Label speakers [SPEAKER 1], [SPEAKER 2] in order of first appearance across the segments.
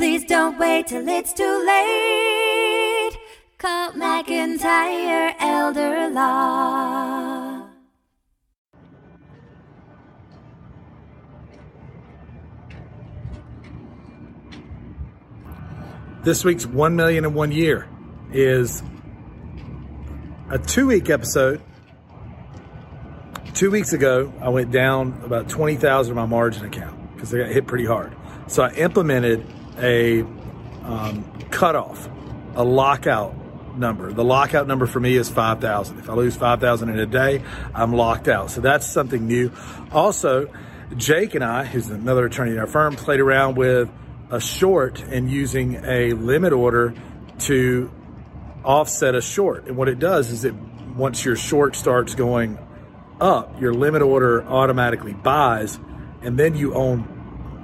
[SPEAKER 1] Please don't wait till it's too late. Call McIntyre Elder Law.
[SPEAKER 2] This week's 1 million in one year is a two week episode. Two weeks ago, I went down about 20,000 of my margin account because they got hit pretty hard. So I implemented a um, cutoff, a lockout number. The lockout number for me is 5,000. If I lose 5,000 in a day, I'm locked out. So that's something new. Also, Jake and I, who's another attorney in our firm, played around with a short and using a limit order to offset a short. And what it does is it once your short starts going up, your limit order automatically buys, and then you own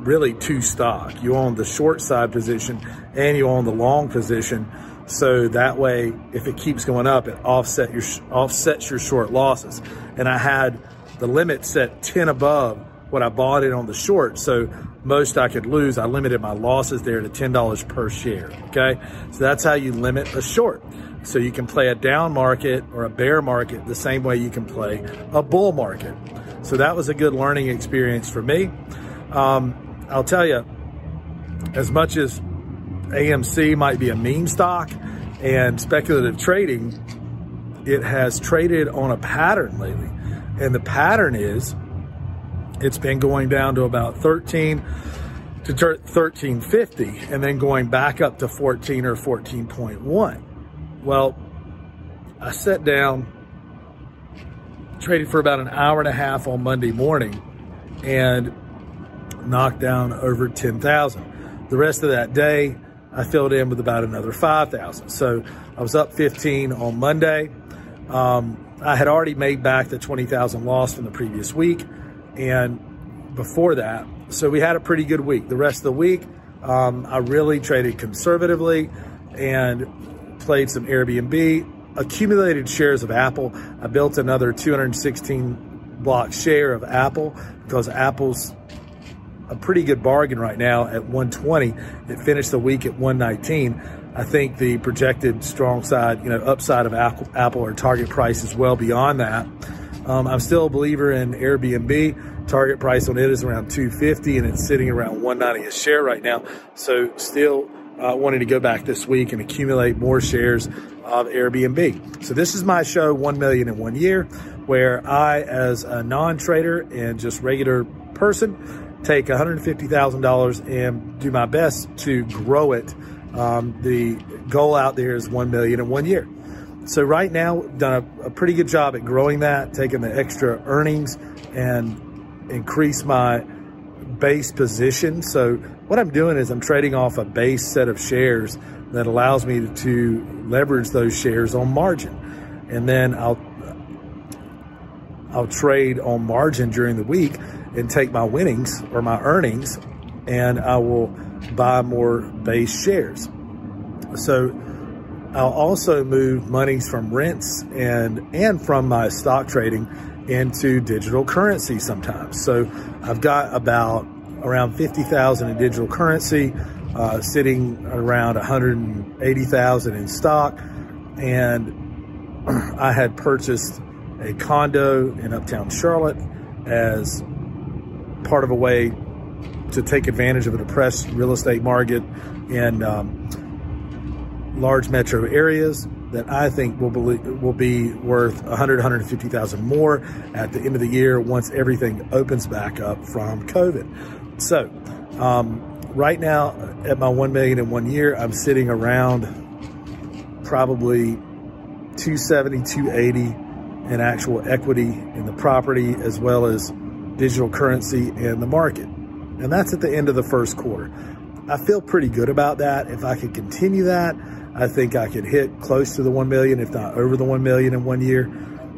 [SPEAKER 2] really two stock. You own the short side position and you own the long position. So that way, if it keeps going up, it offset your offsets your short losses. And I had the limit set 10 above what I bought it on the short. So most I could lose. I limited my losses there to $10 per share. Okay. So that's how you limit a short. So you can play a down market or a bear market the same way you can play a bull market. So that was a good learning experience for me. Um, I'll tell you, as much as AMC might be a meme stock and speculative trading, it has traded on a pattern lately. And the pattern is it's been going down to about 13 to 1350 and then going back up to 14 or 14.1. Well, I sat down, traded for about an hour and a half on Monday morning, and knocked down over 10,000. The rest of that day, I filled in with about another 5,000. So I was up 15 on Monday. Um, I had already made back the 20,000 loss from the previous week and before that. So we had a pretty good week. The rest of the week, um, I really traded conservatively and played some Airbnb, accumulated shares of Apple. I built another 216 block share of Apple because Apple's a pretty good bargain right now at 120. It finished the week at 119. I think the projected strong side, you know, upside of Apple, Apple or target price is well beyond that. Um, I'm still a believer in Airbnb. Target price on it is around 250 and it's sitting around 190 a share right now. So still uh, wanting to go back this week and accumulate more shares of Airbnb. So this is my show, 1 million in one year, where I, as a non-trader and just regular person, take $150,000 and do my best to grow it. Um, the goal out there is 1 million in one year. So right now, done a, a pretty good job at growing that, taking the extra earnings and increase my base position. So what I'm doing is I'm trading off a base set of shares that allows me to, to leverage those shares on margin. And then I'll I'll trade on margin during the week and take my winnings or my earnings and I will buy more base shares. So I'll also move monies from rents and and from my stock trading into digital currency sometimes. So I've got about around 50,000 in digital currency, uh, sitting around 180,000 in stock. And I had purchased a condo in uptown Charlotte as part of a way to take advantage of a depressed real estate market in um, large metro areas that I think will be, will be worth 100, 150,000 more at the end of the year once everything opens back up from COVID. So, um, right now at my 1 million in one year, I'm sitting around probably 270, 280 in actual equity in the property as well as digital currency in the market. And that's at the end of the first quarter. I feel pretty good about that. If I could continue that, I think I could hit close to the 1 million, if not over the 1 million in one year.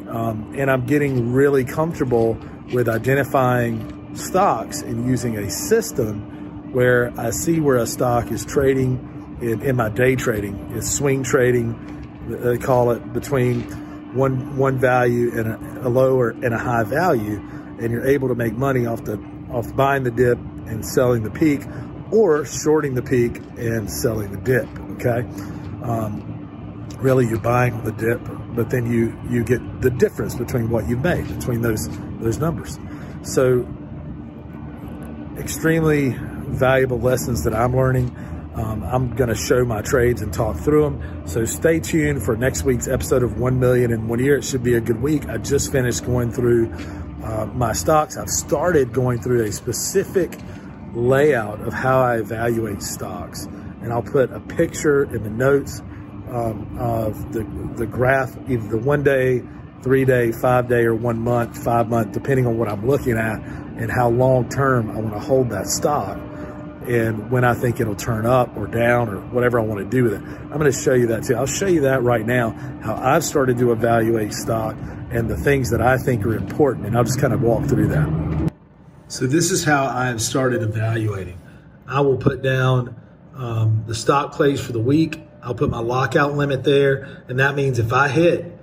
[SPEAKER 2] Um, and I'm getting really comfortable with identifying stocks and using a system where I see where a stock is trading in, in my day trading. It's swing trading. They call it between one one value and a, a lower and a high value, and you're able to make money off the off buying the dip and selling the peak, or shorting the peak and selling the dip. Okay. Um, really you're buying the dip, but then you you get the difference between what you've made between those those numbers. So extremely valuable lessons that I'm learning. Um, I'm going to show my trades and talk through them. So stay tuned for next week's episode of 1 Million in One Year. It should be a good week. I just finished going through uh, my stocks. I've started going through a specific layout of how I evaluate stocks. And I'll put a picture in the notes um, of the, the graph, either the one day, three day, five day, or one month, five month, depending on what I'm looking at and how long term I want to hold that stock and when I think it'll turn up or down or whatever I want to do with it. I'm going to show you that too. I'll show you that right now, how I've started to evaluate stock and the things that I think are important. And I'll just kind of walk through that. So this is how I've started evaluating. I will put down um, the stock plays for the week. I'll put my lockout limit there. And that means if I hit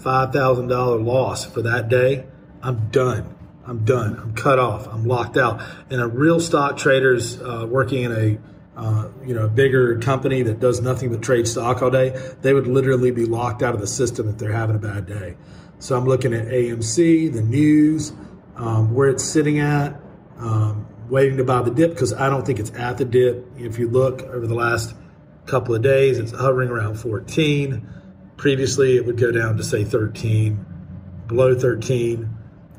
[SPEAKER 2] $5,000 loss for that day, I'm done. I'm done. I'm cut off. I'm locked out. And a real stock trader's uh, working in a uh, you know, a bigger company that does nothing but trade stock all day, they would literally be locked out of the system if they're having a bad day. So I'm looking at AMC, the news, um, where it's sitting at, um, waiting to buy the dip because I don't think it's at the dip. If you look over the last couple of days, it's hovering around 14. Previously, it would go down to say 13, below 13.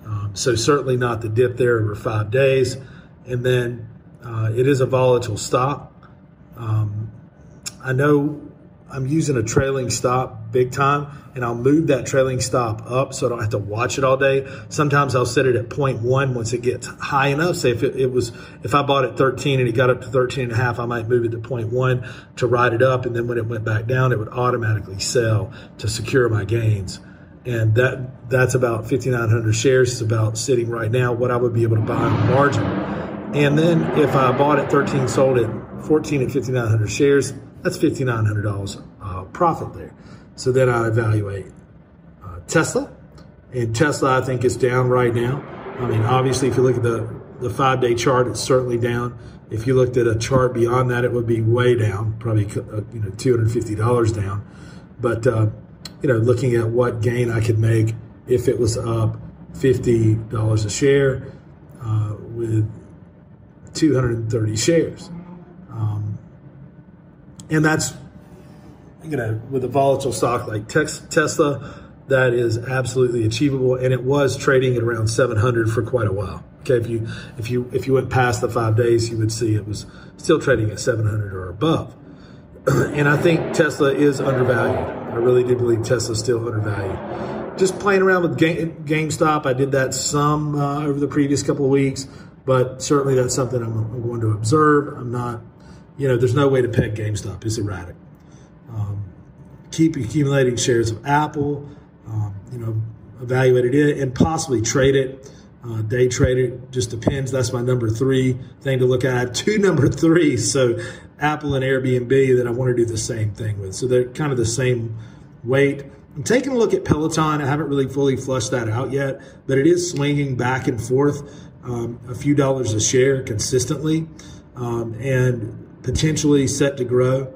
[SPEAKER 2] Um, so certainly not the dip there over five days. And then uh, it is a volatile stop. Um, I know I'm using a trailing stop big time, and I'll move that trailing stop up so I don't have to watch it all day. Sometimes I'll set it at 0.1 once it gets high enough. Say if it, it, was, if I bought at 13 and it got up to 13 and a half, I might move it to 0.1 to ride it up. And then when it went back down, it would automatically sell to secure my gains and that that's about 5,900 shares. It's about sitting right now what I would be able to buy on the margin. And then if I bought at 13, sold at 14 at 5,900 shares, that's $5,900 uh, profit there. So then I evaluate uh, Tesla, and Tesla I think is down right now. I mean, obviously, if you look at the the five day chart, it's certainly down. If you looked at a chart beyond that, it would be way down, probably uh, you know two hundred fifty dollars down. But uh, you know, looking at what gain I could make if it was up $50 a share uh, with 230 shares. And that's, you know, with a volatile stock like Tesla, that is absolutely achievable. And it was trading at around 700 for quite a while. Okay, if you if you if you went past the five days, you would see it was still trading at 700 or above. and I think Tesla is undervalued. I really do believe Tesla's still undervalued. Just playing around with GameStop, I did that some uh, over the previous couple of weeks, but certainly that's something I'm, I'm, going to observe. I'm not, you know, there's no way to peg GameStop. It's erratic. Um, keep accumulating shares of Apple, um, you know, evaluated it and possibly trade it. Uh, day trade it just depends. That's my number three thing to look at. I have two number three, so Apple and Airbnb that I want to do the same thing with. So they're kind of the same weight. I'm taking a look at Peloton. I haven't really fully flushed that out yet, but it is swinging back and forth um, a few dollars a share consistently um, and potentially set to grow.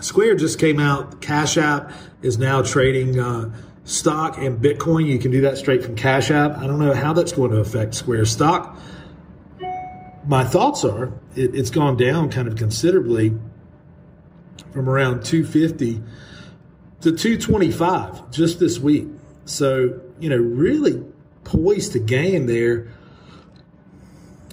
[SPEAKER 2] Square just came out. Cash App is now trading uh, stock and Bitcoin. You can do that straight from Cash App. I don't know how that's going to affect Square stock my thoughts are it, it's gone down kind of considerably from around 250 to 225 just this week. So, you know, really poised to gain there.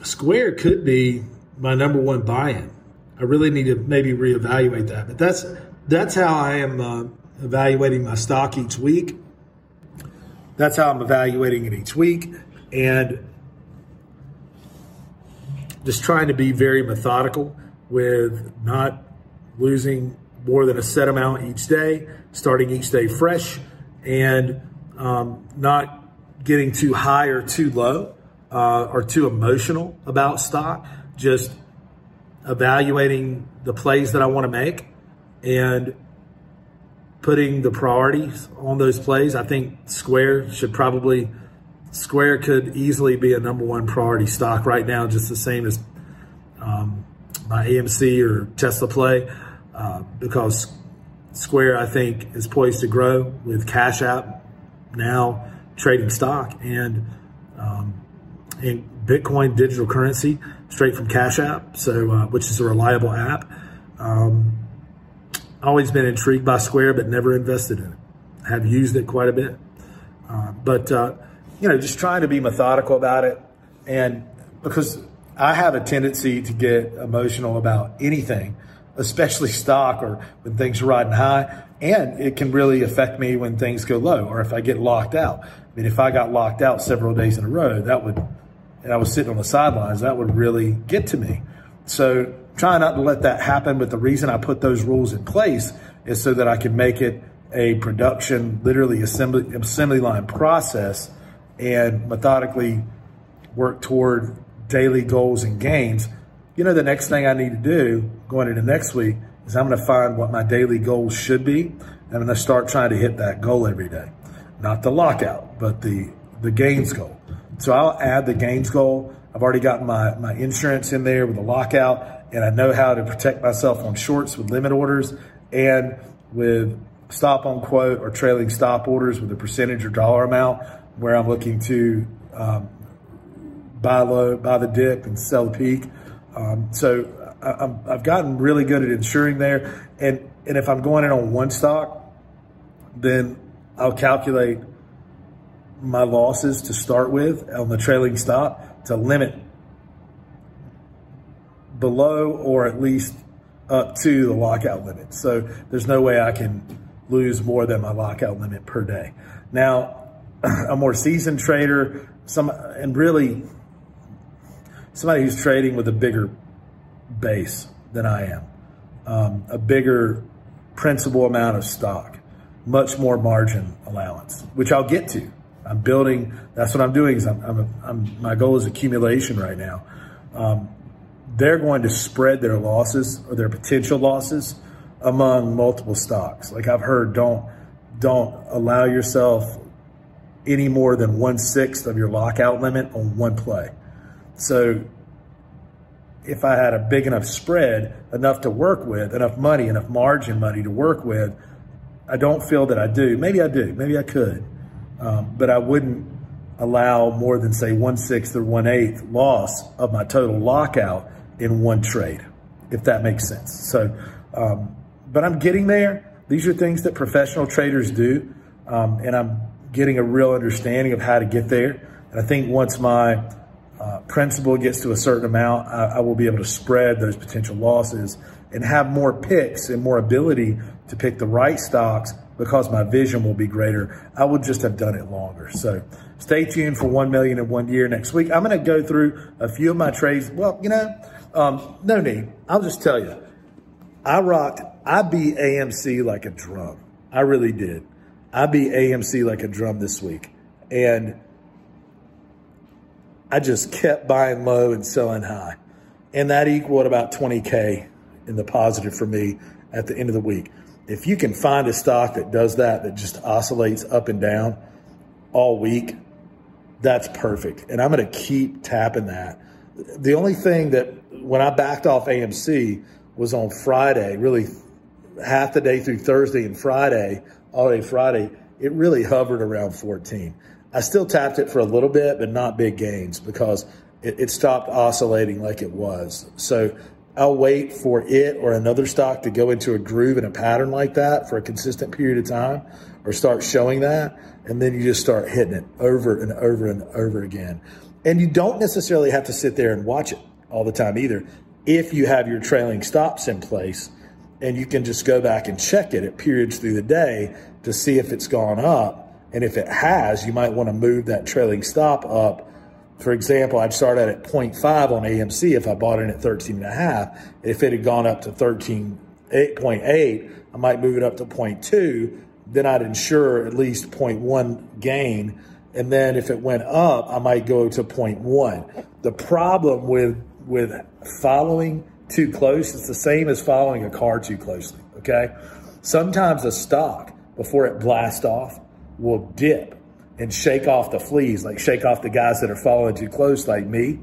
[SPEAKER 2] Square could be my number one buy-in. I really need to maybe reevaluate that, but that's that's how I am uh, evaluating my stock each week. That's how I'm evaluating it each week, and just trying to be very methodical with not losing more than a set amount each day, starting each day fresh, and um, not getting too high or too low uh, or too emotional about stock. Just evaluating the plays that I want to make and putting the priorities on those plays. I think Square should probably Square could easily be a number one priority stock right now, just the same as um, my AMC or Tesla play uh, because Square, I think, is poised to grow with Cash App now trading stock and um, and Bitcoin digital currency straight from Cash App, so uh, which is a reliable app. Um, always been intrigued by Square, but never invested in it. Have used it quite a bit, uh, but uh, you know, just trying to be methodical about it, and because I have a tendency to get emotional about anything, especially stock or when things are riding high, and it can really affect me when things go low or if I get locked out. I mean, if I got locked out several days in a row, that would, and I was sitting on the sidelines, that would really get to me. So try not to let that happen. But the reason I put those rules in place is so that I can make it a production, literally assembly, assembly line process and methodically work toward daily goals and gains. You know, the next thing I need to do going into next week is I'm going to find what my daily goals should be. And I'm going to start trying to hit that goal every day. Not the lockout, but the, the gains goal. So I'll add the gains goal. I've already got my, my insurance in there with the lockout and I know how to protect myself on shorts with limit orders and with stop on quote or trailing stop orders with a percentage or dollar amount where I'm looking to um, buy low, buy the dip, and sell the peak. Um, so I, have gotten really good at insuring there. And, and if I'm going in on one stock, then I'll calculate my losses to start with on the trailing stop to limit below or at least up to the lockout limit. So there's no way I can lose more than my lockout limit per day. Now, a more seasoned trader, some and really somebody who's trading with a bigger base than I am, um, a bigger principal amount of stock, much more margin allowance, which I'll get to. I'm building. That's what I'm doing. Is I'm, I'm, I'm my goal is accumulation right now. Um, they're going to spread their losses or their potential losses among multiple stocks. Like I've heard, don't don't allow yourself any more than one sixth of your lockout limit on one play. So if I had a big enough spread, enough to work with, enough money, enough margin money to work with, I don't feel that I do. Maybe I do. Maybe I could. Um, but I wouldn't allow more than, say, one sixth or one eighth loss of my total lockout in one trade, if that makes sense. So, um, but I'm getting there. These are things that professional traders do, um, and I'm getting a real understanding of how to get there. And I think once my uh, principal gets to a certain amount, I, I will be able to spread those potential losses and have more picks and more ability to pick the right stocks because my vision will be greater. I would just have done it longer. So stay tuned for 1 million in one year next week. I'm going to go through a few of my trades. Well, you know, um, no need. I'll just tell you, I rocked, I beat AMC like a drum. I really did. I beat AMC like a drum this week. And I just kept buying low and selling high. And that equaled about 20K in the positive for me at the end of the week. If you can find a stock that does that, that just oscillates up and down all week, that's perfect. And I'm going to keep tapping that. The only thing that when I backed off AMC was on Friday, really half the day through Thursday and Friday, all day Friday, it really hovered around 14. I still tapped it for a little bit, but not big gains because it, it stopped oscillating like it was. So I'll wait for it or another stock to go into a groove and a pattern like that for a consistent period of time or start showing that. And then you just start hitting it over and over and over again. And you don't necessarily have to sit there and watch it all the time either. If you have your trailing stops in place and you can just go back and check it at periods through the day to see if it's gone up and if it has, you might want to move that trailing stop up. For example, I'd start out at 0.5 on AMC if I bought in at 13 and a half. If it had gone up to 13.8, I might move it up to 0.2. Then I'd insure at least 0.1 gain. And then if it went up, I might go to 0.1. The problem with with following too close, is the same as following a car too closely. Okay. Sometimes a stock before it blasts off will dip and shake off the fleas, like shake off the guys that are following too close, like me.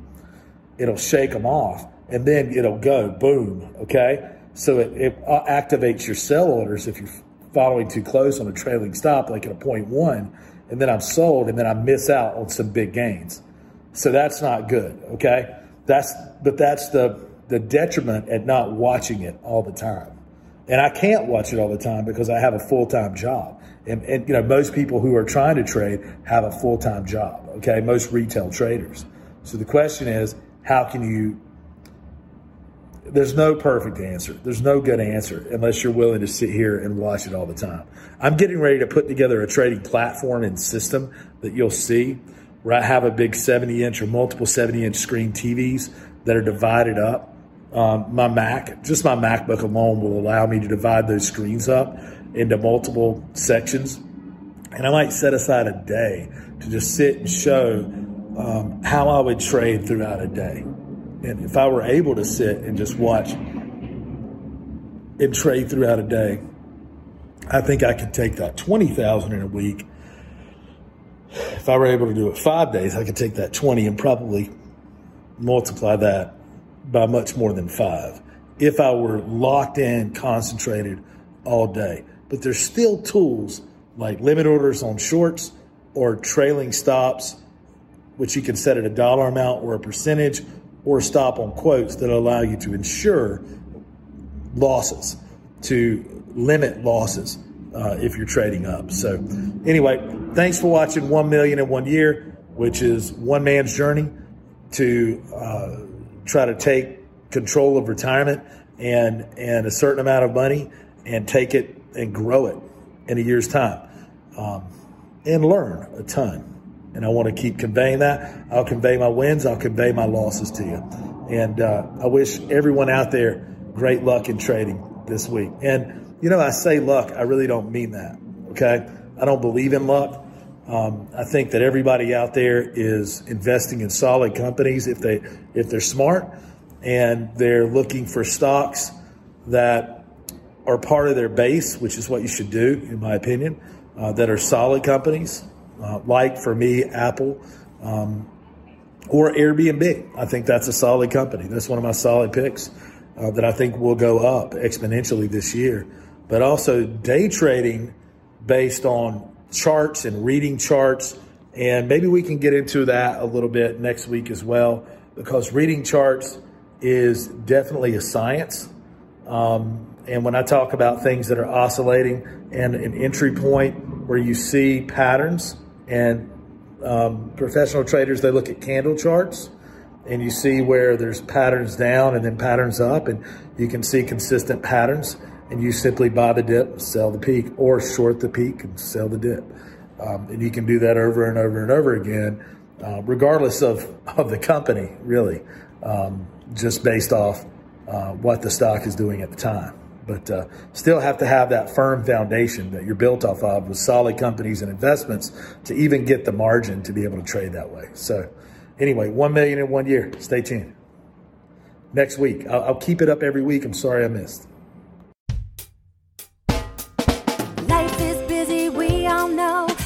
[SPEAKER 2] It'll shake them off. and then it'll go boom. Okay, so it, it uh, activates your sell orders if you're following too close on a trailing stop, like at a point one, and then I'm sold, and then I miss out on some big gains. So that's not good. Okay, that's but that's the the detriment at not watching it all the time. And I can't watch it all the time because I have a full time job. And, and, you know, most people who are trying to trade have a full time job. Okay, most retail traders. So the question is, how can you? There's no perfect answer. There's no good answer unless you're willing to sit here and watch it all the time. I'm getting ready to put together a trading platform and system that you'll see where I have a big 70 inch or multiple 70 inch screen TVs that are divided up um, my Mac, just my MacBook alone will allow me to divide those screens up into multiple sections. And I might set aside a day to just sit and show um, how I would trade throughout a day. And if I were able to sit and just watch and trade throughout a day, I think I could take that 20,000 in a week. If I were able to do it five days, I could take that 20 and probably multiply that by much more than five if I were locked in, concentrated all day. But there's still tools like limit orders on shorts or trailing stops, which you can set at a dollar amount or a percentage, or stop on quotes that allow you to ensure losses, to limit losses uh, if you're trading up. So, anyway, thanks for watching 1 Million in One Year, which is one man's journey to. Uh, try to take control of retirement and and a certain amount of money and take it and grow it in a year's time um, and learn a ton. And I want to keep conveying that. I'll convey my wins. I'll convey my losses to you. And uh, I wish everyone out there great luck in trading this week. And you know, I say luck. I really don't mean that. Okay, I don't believe in luck. Um, I think that everybody out there is investing in solid companies if they if they're smart and they're looking for stocks that are part of their base, which is what you should do, in my opinion, uh, that are solid companies, uh, like for me, Apple um, or Airbnb. I think that's a solid company. That's one of my solid picks uh, that I think will go up exponentially this year. But also day trading based on charts and reading charts. And maybe we can get into that a little bit next week as well, because reading charts is definitely a science. Um, and when I talk about things that are oscillating and an entry point where you see patterns, and um, professional traders, they look at candle charts and you see where there's patterns down and then patterns up, and you can see consistent patterns and you simply buy the dip, sell the peak, or short the peak and sell the dip. Um, and you can do that over and over and over again, uh, regardless of, of the company, really, um, just based off uh, what the stock is doing at the time. But uh, still have to have that firm foundation that you're built off of with solid companies and investments to even get the margin to be able to trade that way. So, anyway, one million in one year. Stay tuned. Next week, I'll, I'll keep it up every week. I'm sorry I missed.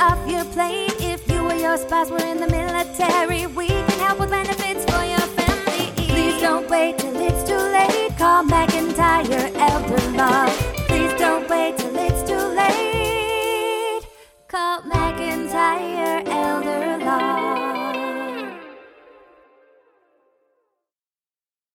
[SPEAKER 1] off your plate. If you or your spouse were in the military, we can help with benefits for your family. Please don't wait till it's too late. Call McIntyre Elder Law. Please don't wait till it's too late. Call McIntyre.